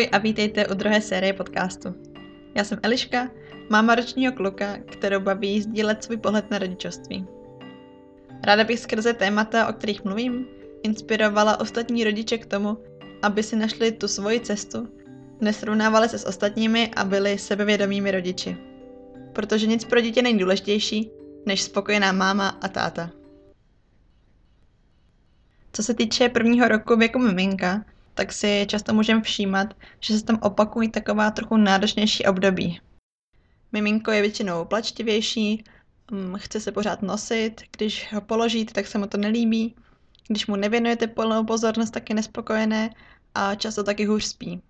Ahoj a vítejte u druhé série podcastu. Já jsem Eliška, máma ročního kluka, kterou baví sdílet svůj pohled na rodičovství. Ráda bych skrze témata, o kterých mluvím, inspirovala ostatní rodiče k tomu, aby si našli tu svoji cestu, nesrovnávali se s ostatními a byli sebevědomými rodiči. Protože nic pro dítě není důležitější, než spokojená máma a táta. Co se týče prvního roku věku miminka, tak si často můžeme všímat, že se tam opakují taková trochu náročnější období. Miminko je většinou plačtivější, mm, chce se pořád nosit, když ho položíte, tak se mu to nelíbí, když mu nevěnujete plnou pozornost, tak je nespokojené a často taky hůř spí.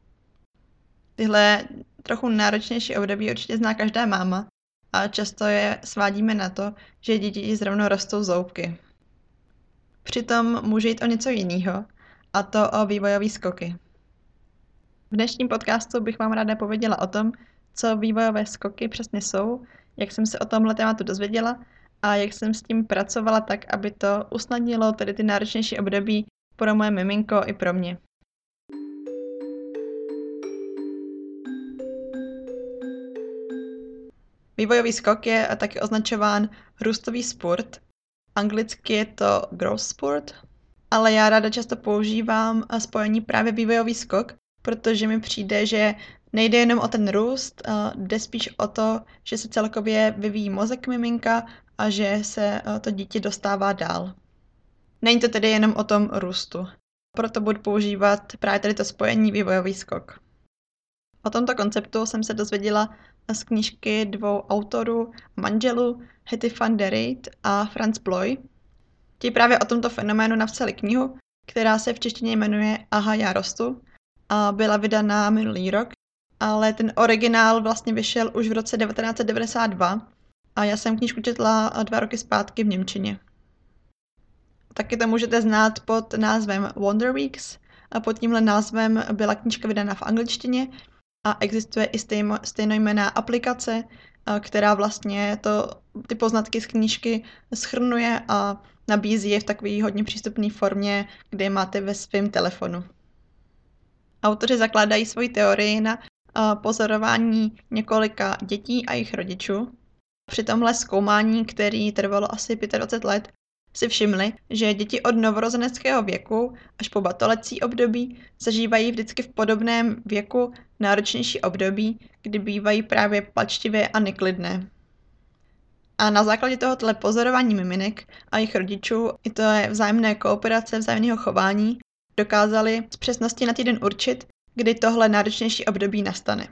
Tyhle trochu náročnější období určitě zná každá máma a často je svádíme na to, že děti zrovna rostou zoubky. Přitom může jít o něco jiného, a to o vývojové skoky. V dnešním podcastu bych vám ráda pověděla o tom, co vývojové skoky přesně jsou, jak jsem se o tomhle tématu dozvěděla a jak jsem s tím pracovala tak, aby to usnadnilo tedy ty náročnější období pro moje miminko i pro mě. Vývojový skok je taky označován růstový sport. Anglicky je to growth sport, ale já ráda často používám spojení právě vývojový skok, protože mi přijde, že nejde jenom o ten růst, jde spíš o to, že se celkově vyvíjí mozek miminka a že se to dítě dostává dál. Není to tedy jenom o tom růstu. Proto budu používat právě tady to spojení vývojový skok. O tomto konceptu jsem se dozvěděla z knížky dvou autorů, manželů, Hetty van der Reyt a Franz Bloy. Ti právě o tomto fenoménu napsali knihu, která se v češtině jmenuje Aha, já rostu a byla vydaná minulý rok, ale ten originál vlastně vyšel už v roce 1992 a já jsem knížku četla dva roky zpátky v Němčině. Taky to můžete znát pod názvem Wonder Weeks a pod tímhle názvem byla knížka vydána v angličtině a existuje i stejno, stejnojmená aplikace, která vlastně to, ty poznatky z knížky schrnuje a nabízí je v takové hodně přístupné formě, kde je máte ve svém telefonu. Autoři zakládají svoji teorii na pozorování několika dětí a jejich rodičů. Při tomhle zkoumání, který trvalo asi 25 let, si všimli, že děti od novorozeneckého věku až po batolecí období zažívají vždycky v podobném věku náročnější období, kdy bývají právě plačtivé a neklidné. A na základě tohoto pozorování miminek a jejich rodičů i to je vzájemné kooperace, vzájemného chování, dokázali s přesností na týden určit, kdy tohle náročnější období nastane.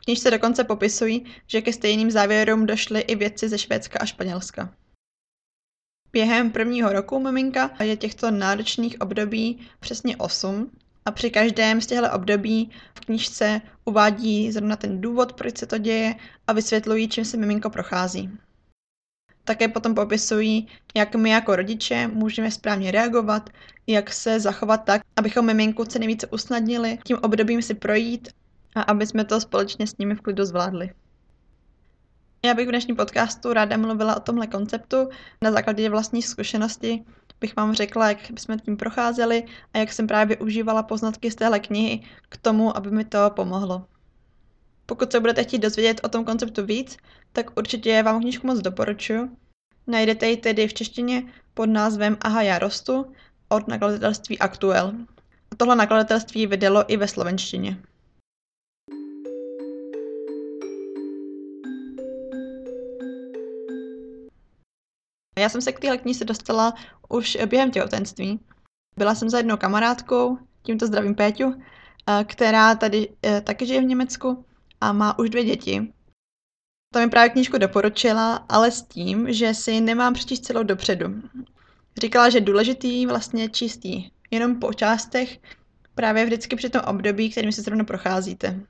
V knižce dokonce popisují, že ke stejným závěrům došly i vědci ze Švédska a Španělska. Během prvního roku miminka je těchto náročných období přesně 8 a při každém z těchto období v knižce uvádí zrovna ten důvod, proč se to děje a vysvětlují, čím se miminko prochází. Také potom popisují, jak my jako rodiče můžeme správně reagovat, jak se zachovat tak, abychom miminku co nejvíce usnadnili, tím obdobím si projít a aby jsme to společně s nimi v klidu zvládli. Já bych v dnešním podcastu ráda mluvila o tomhle konceptu. Na základě vlastní zkušenosti bych vám řekla, jak jsme tím procházeli a jak jsem právě užívala poznatky z téhle knihy k tomu, aby mi to pomohlo. Pokud se budete chtít dozvědět o tom konceptu víc, tak určitě vám knižku moc doporučuji. Najdete ji tedy v češtině pod názvem Aha, já rostu od nakladatelství Aktuel. A tohle nakladatelství vydalo i ve slovenštině. Já jsem se k téhle knize dostala už během těhotenství. Byla jsem za jednou kamarádkou, tímto zdravím Péťu, eh, která tady eh, taky žije v Německu a má už dvě děti. Ta mi právě knížku doporučila, ale s tím, že si nemám přečíst celou dopředu. Říkala, že je důležitý vlastně číst jenom po částech, právě vždycky při tom období, kterým se zrovna procházíte.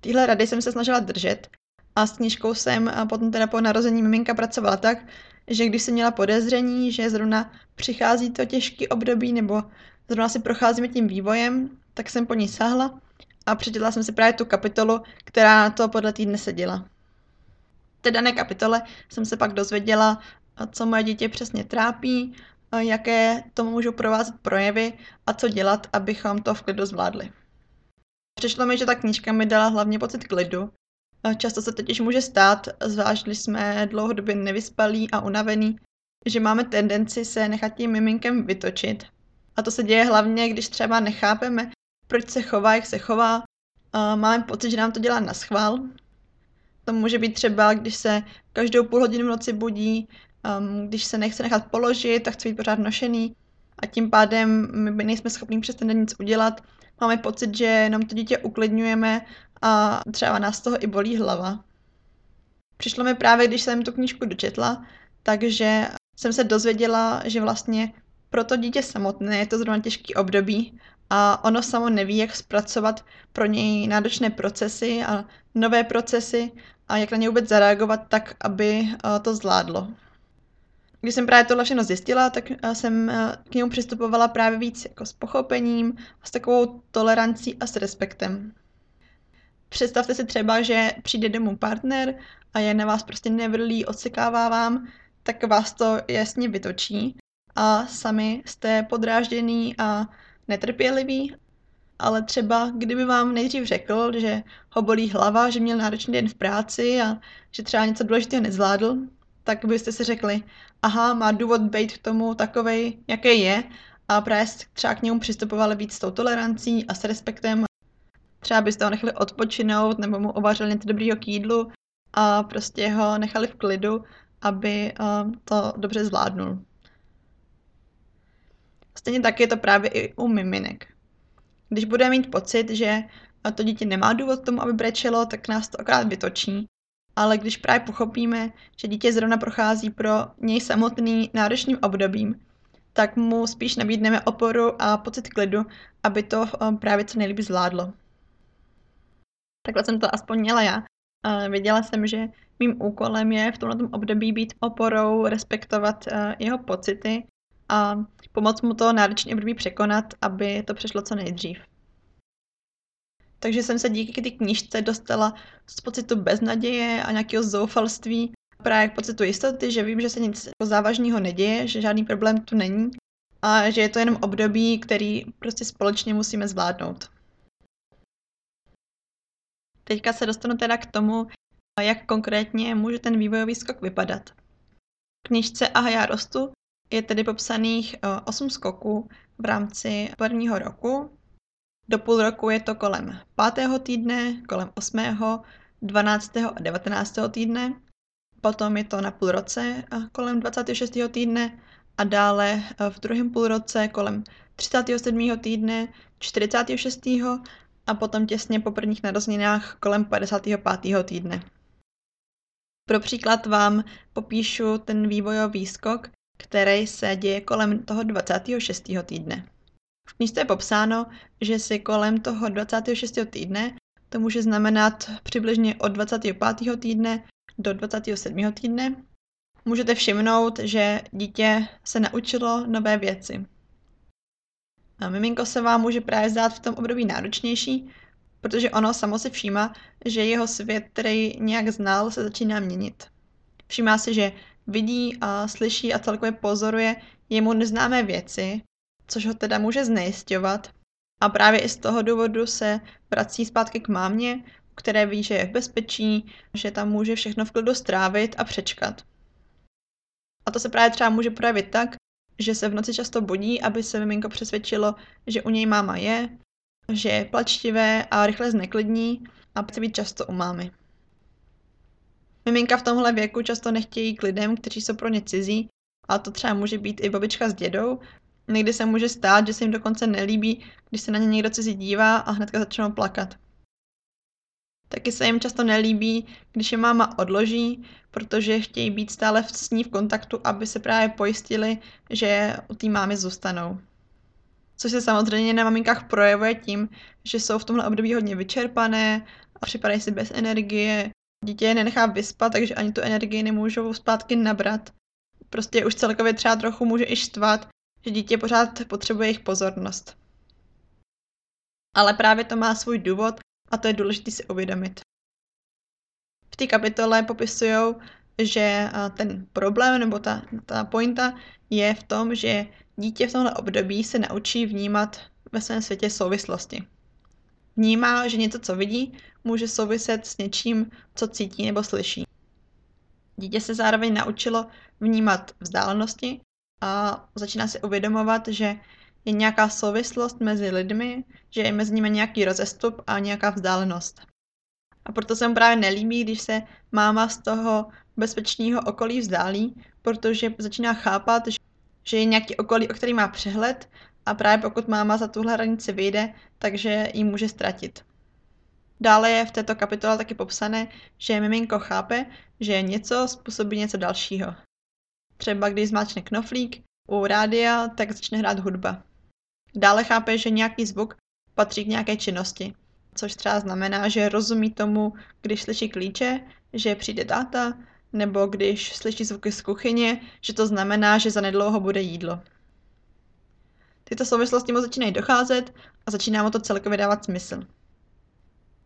Tyhle rady jsem se snažila držet a s knížkou jsem potom teda po narození miminka pracovala tak, že když jsem měla podezření, že zrovna přichází to těžký období nebo zrovna si procházíme tím vývojem, tak jsem po ní sáhla a přečetla jsem si právě tu kapitolu, která na to podle týdne seděla. V té dané kapitole jsem se pak dozvěděla, co moje dítě přesně trápí, jaké tomu můžou provázet projevy a co dělat, abychom to v klidu zvládli. Přišlo mi, že ta knížka mi dala hlavně pocit klidu. Často se totiž může stát, zvlášť když jsme dlouhodobě nevyspalí a unavený, že máme tendenci se nechat tím miminkem vytočit. A to se děje hlavně, když třeba nechápeme, proč se chová, jak se chová. Máme pocit, že nám to dělá na schvál. To může být třeba, když se každou půl hodinu v noci budí, um, když se nechce nechat položit, tak chce být pořád nošený a tím pádem my nejsme schopni přes ten den nic udělat. Máme pocit, že jenom to dítě uklidňujeme a třeba nás toho i bolí hlava. Přišlo mi právě, když jsem tu knížku dočetla, takže jsem se dozvěděla, že vlastně pro to dítě samotné je to zrovna těžký období a ono samo neví, jak zpracovat pro něj náročné procesy a nové procesy a jak na ně vůbec zareagovat tak, aby eh, to zvládlo. Když jsem právě tohle všechno zjistila, tak eh, jsem eh, k němu přistupovala právě víc jako s pochopením, s takovou tolerancí a s respektem. Představte si třeba, že přijde domů partner a je na vás prostě nevrlý, odsekává vám, tak vás to jasně vytočí a sami jste podrážděný a netrpělivý, ale třeba kdyby vám nejdřív řekl, že ho bolí hlava, že měl náročný den v práci a že třeba něco důležitého nezvládl, tak byste si řekli, aha, má důvod být k tomu takovej, jaký je a právě třeba k němu přistupovali víc s tou tolerancí a s respektem. Třeba byste ho nechali odpočinout nebo mu uvařili něco dobrýho k jídlu a prostě ho nechali v klidu, aby uh, to dobře zvládnul. Stejně tak je to právě i u miminek. Když budeme mít pocit, že to dítě nemá důvod k tomu, aby brečelo, tak nás to akorát vytočí. Ale když právě pochopíme, že dítě zrovna prochází pro něj samotný náročným obdobím, tak mu spíš nabídneme oporu a pocit klidu, aby to eh, právě co nejlíp zvládlo. Takhle jsem to aspoň měla já. Věděla jsem, že mým úkolem je v tomto období být oporou, respektovat eh, jeho pocity a pomoct mu to náročné období překonat, aby to přešlo co nejdřív. Takže jsem se díky té knížce dostala z pocitu beznaděje a nějakého zoufalství právě k pocitu jistoty, že vím, že se nic závažného neděje, že žádný problém tu není a že je to jenom období, který prostě společně musíme zvládnout. Teďka se dostanu teda k tomu, jak konkrétně může ten vývojový skok vypadat. V knižce Aha, já rostu je tedy popsaných 8 eh, skoků v rámci prvního roku. Do půl roku je to kolem 5. týdne, kolem 8., 12. a 19. týdne. Potom je to na půl roce eh, kolem 26. týdne a dále eh, v druhém půlroce kolem 37. týdne, 46. a potom těsně po prvních narozeninách kolem 55. týdne. Pro příklad vám popíšu ten vývojový skok, který se děje kolem toho 26. týdne. V knižce je popsáno, že si kolem toho 26. týdne to může znamenat přibližně od 25. týdne do 27. týdne. Můžete všimnout, že dítě se naučilo nové věci. A miminko se vám může právě zdát v tom období náročnější, protože ono samo si všímá, že jeho svět, který nějak znal, se začíná měnit. Všímá si, že vidí a slyší a celkově pozoruje jemu neznámé věci, což ho teda může znejisťovat. A právě i z toho důvodu se vrací zpátky k mámě, které ví, že je v bezpečí, že tam může všechno v klidu strávit a přečkat. A to se právě třeba může projevit tak, že se v noci často budí, aby se miminko přesvědčilo, že u něj máma je, že je plačtivé a rychle zneklidní a chce být často u mámy. Miminka v tomhle věku často nechtějí k lidem, kteří jsou pro ně cizí, a to třeba může být i babička s dědou. Někdy se může stát, že se jim dokonce nelíbí, když se na ně někdo cizí dívá a hnedka začnou plakat. Taky se jim často nelíbí, když je máma odloží, protože chtějí být stále s ní v kontaktu, aby se právě pojistili, že u té mámy zůstanou. Což se samozřejmě na maminkách projevuje tím, že jsou v tomhle období hodně vyčerpané a připadají si bez energie, dítě je nenechá vyspat, takže ani tu energii nemůžou zpátky nabrat. Prostě už celkově třeba trochu může i štvat, že dítě pořád potřebuje jejich pozornost. Ale právě to má svůj důvod a to je důležité si uvědomit. V té kapitole popisují, že ten problém nebo ta, ta pointa je v tom, že dítě v tomhle období se naučí vnímat ve svém světě souvislosti. Vnímá, že něco, co vidí, může souviset s něčím, co cítí nebo slyší. Dítě se zároveň naučilo vnímat vzdálenosti a začíná si uvědomovat, že je nějaká souvislost mezi lidmi, že je mezi nimi nějaký rozestup a nějaká vzdálenost. A proto se mu právě nelíbí, když se máma z toho bezpečného okolí vzdálí, protože začíná chápat, že je nějaký okolí, o který má přehled a právě pokud máma za tuhle hranici vyjde, takže ji může ztratit. Dále je v této kapitole taky popsané, že miminko chápe, že něco způsobí něco dalšího. Třeba když zmáčne knoflík u rádia, tak začne hrát hudba. Dále chápe, že nějaký zvuk patří k nějaké činnosti, což třeba znamená, že rozumí tomu, když slyší klíče, že přijde táta, nebo když slyší zvuky z kuchyně, že to znamená, že za nedlouho bude jídlo. Tyto souvislosti mu začínají docházet a začíná mu to celkově dávat smysl.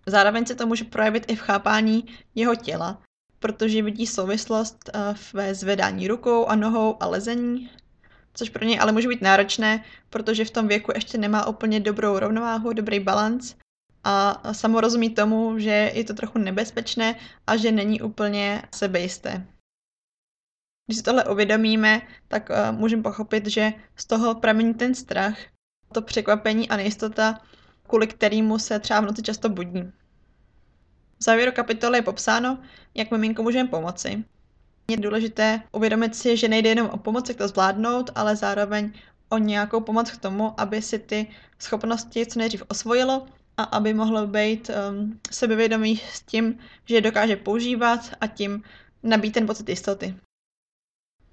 Zároveň se to může projevit i v chápání jeho těla, protože vidí souvislost eh, ve zvedání rukou a nohou a lezení, což pro něj ale může být náročné, protože v tom věku ještě nemá úplně dobrou rovnováhu, dobrý balans a samo rozumí tomu, že je to trochu nebezpečné a že není úplně sebejisté. Když si tohle uvědomíme, tak uh, můžeme pochopit, že z toho pramení ten strach, to překvapení a nejistota, kvůli kterému se třeba v noci často budí. V závěru kapitoly je popsáno, jak miminko můžeme pomoci. Je důležité uvědomit si, že nejde jenom o pomoc, jak to zvládnout, ale zároveň o nějakou pomoc k tomu, aby si ty schopnosti co nejdřív osvojilo a aby mohlo být um, sebevědomý s tím, že je dokáže používat a tím nabít ten pocit jistoty.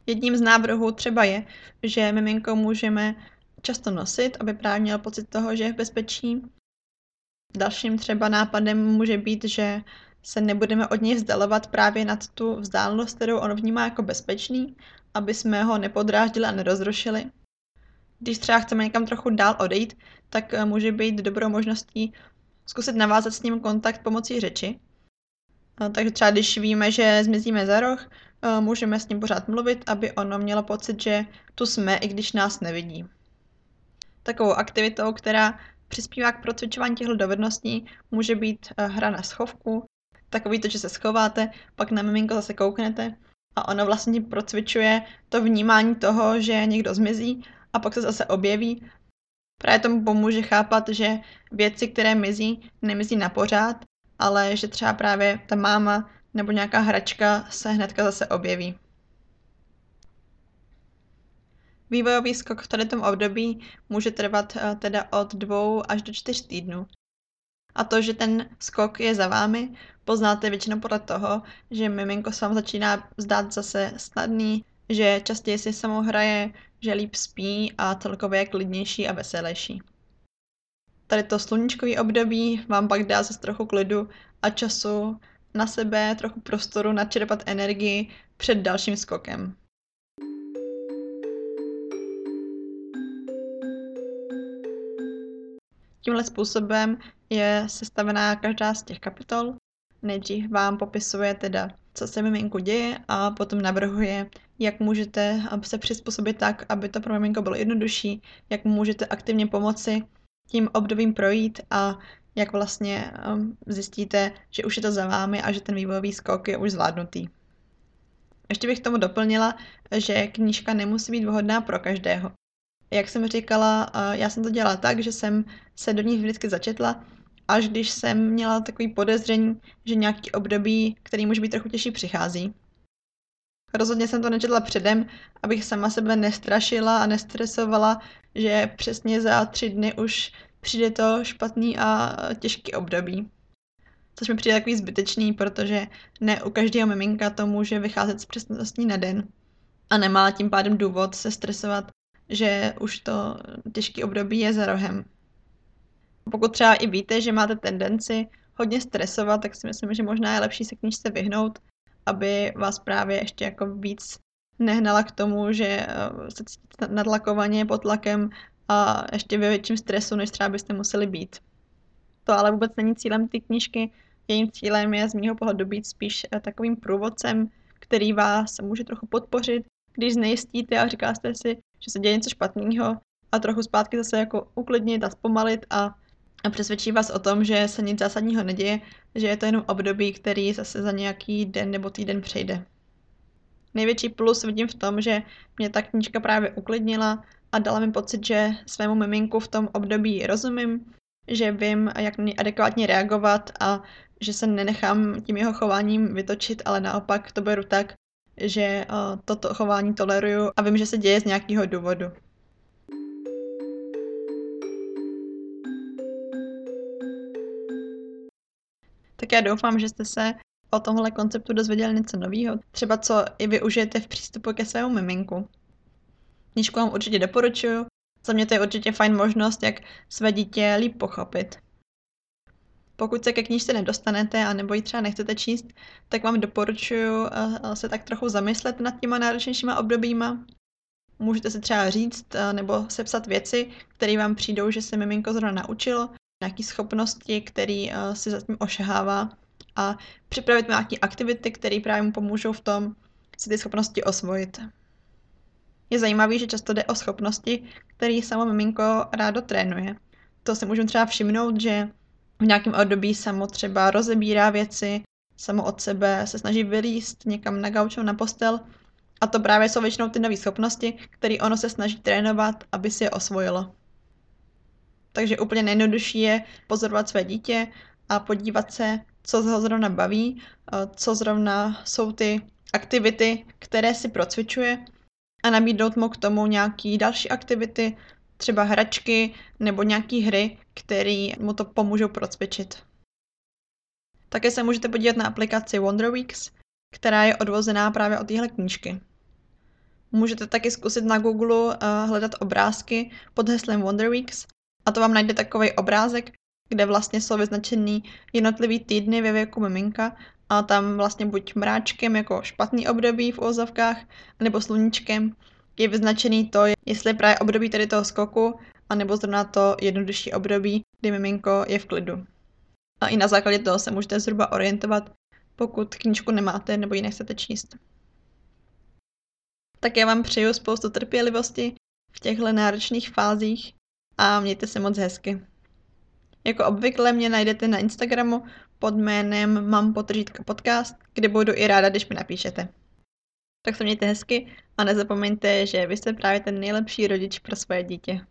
Jedním z návrhů třeba je, že miminko můžeme často nosit, aby právě měl pocit toho, že je v bezpečí. Dalším třeba nápadem může být, že se nebudeme od něj vzdalovat právě nad tu vzdálenost, kterou on vnímá jako bezpečný, aby jsme ho nepodráždili a nerozrušili. Když třeba chceme někam trochu dál odejít, tak eh, může být dobrou možností zkusit navázat s ním kontakt pomocí řeči. Takže třeba když víme, že zmizíme za roh, eh, můžeme s ním pořád mluvit, aby ono mělo pocit, že tu jsme, i když nás nevidí. Takovou aktivitou, která přispívá k procvičování těchto dovedností, může být eh, hra na schovku, takový to, že se schováte, pak na miminko zase kouknete a ono vlastně procvičuje to vnímání toho, že někdo zmizí a pak se zase objeví. Právě tomu pomůže chápat, že věci, které mizí, nemizí na pořád, ale že třeba právě ta máma nebo nějaká hračka se hnedka zase objeví. Vývojový skok v tomto období může trvat eh, teda od dvou až do čtyř týdnů. A to, že ten skok je za vámi, poznáte většinou podle toho, že miminko se vám začíná zdát zase snadný, že častěji si samou hraje, že líp spí a celkově je klidnější a veselější. Tady to sluníčkový období vám pak dá zase trochu klidu a času na sebe, trochu prostoru načerpat energii před dalším skokem. Tímhle způsobem je sestavená každá z těch kapitol. Nejdřív vám popisuje teda, co se miminku děje a potom navrhuje, jak můžete se přizpůsobit tak, aby to pro miminko bylo jednodušší, jak můžete aktivně pomoci tím obdobím projít a jak vlastně um, zjistíte, že už je to za vámi a že ten vývojový skok je už zvládnutý. Ještě bych tomu doplnila, že knížka nemusí být vhodná pro každého. Jak jsem říkala, já jsem to dělala tak, že jsem se do ní vždycky začetla, až když jsem měla takový podezření, že nějaký období, který může být trochu těžší, přichází. Rozhodně jsem to nečetla předem, abych sama sebe nestrašila a nestresovala, že přesně za tři dny už přijde to špatný a těžký období. Což mi přijde takový zbytečný, protože ne u každého miminka to může vycházet z přesností na den. A nemá tím pádem důvod se stresovat, že už to těžký období je za rohem. Pokud třeba i víte, že máte tendenci hodně stresovat, tak si myslím, že možná je lepší se knížce vyhnout, aby vás právě ještě jako víc nehnala k tomu, že eh, se cítíte nadlakovaně pod tlakem a ještě ve větším stresu, než třeba byste museli být. To ale vůbec není cílem té knížky. Jejím cílem je z mého pohledu být spíš eh, takovým průvodcem který vás může trochu podpořit, když znejistíte a říká jste si, že se děje něco špatného a trochu zpátky zase jako uklidnit a zpomalit a, a přesvědčí vás o tom, že se nic zásadního neděje, že je to jenom období, který zase za nějaký den nebo týden přejde. Největší plus vidím v tom, že mě ta knížka právě uklidnila a dala mi pocit, že svému miminku v tom období rozumím, že vím, jak adekvátně reagovat a že se nenechám tím jeho chováním vytočit, ale naopak to beru tak, že uh, toto chování toleruju a vím, že se děje z nějakého důvodu. Tak já doufám, že jste se o tomhle konceptu dozvěděli něco nového, třeba co i využijete v přístupu ke svému miminku. Knížku vám určitě doporučuju, za mě to je určitě fajn možnost, jak své dítě líp pochopit. Pokud se ke knížce nedostanete a nebo ji třeba nechcete číst, tak vám doporučuji eh, eh, se tak trochu zamyslet nad těma náročnějšíma obdobíma. Můžete si třeba říct eh, nebo sepsat věci, které vám přijdou, že se miminko zrovna naučilo, nějaké schopnosti, které si zatím ošahává a připravit nějaké aktivity, které právě mu pomůžou v tom si ty schopnosti osvojit. Je zajímavý, že často jde o schopnosti, které samo miminko rádo trénuje. To si můžeme třeba všimnout, že v nějakém období samo třeba rozebírá věci, samo od sebe se snaží vylíst někam na gaučo, na postel a to právě jsou většinou ty nové schopnosti, které ono se snaží trénovat, aby si je osvojilo. Takže úplně nejjednodušší je pozorovat své dítě a podívat se, co ho zrovna baví, co zrovna jsou ty aktivity, které si procvičuje a nabídnout mu k tomu nějaký další aktivity, třeba hračky nebo nějaký hry, které mu to pomůžou procvičit. Také se můžete podívat na aplikaci Wonder Weeks, která je odvozená právě od téhle knížky. Můžete taky zkusit na Google uh, hledat obrázky pod heslem Wonder Weeks a to vám najde takový obrázek, kde vlastně jsou vyznačený jednotlivý týdny ve věku miminka a tam vlastně buď mráčkem jako špatný období v úzovkách, nebo sluníčkem je vyznačený to, jestli právě období tady toho skoku, anebo zrovna to jednodušší období, kdy miminko je v klidu. A i na základě toho se můžete zhruba orientovat, pokud knížku nemáte nebo ji nechcete číst. Tak já vám přeju spoustu trpělivosti v těchto náročných fázích a mějte se moc hezky. Jako obvykle mě najdete na Instagramu pod jménem Mam potržítka podcast, kde budu i ráda, když mi napíšete. Tak se mějte hezky a nezapomeňte, že vy jste právě ten nejlepší rodič pro svoje dítě.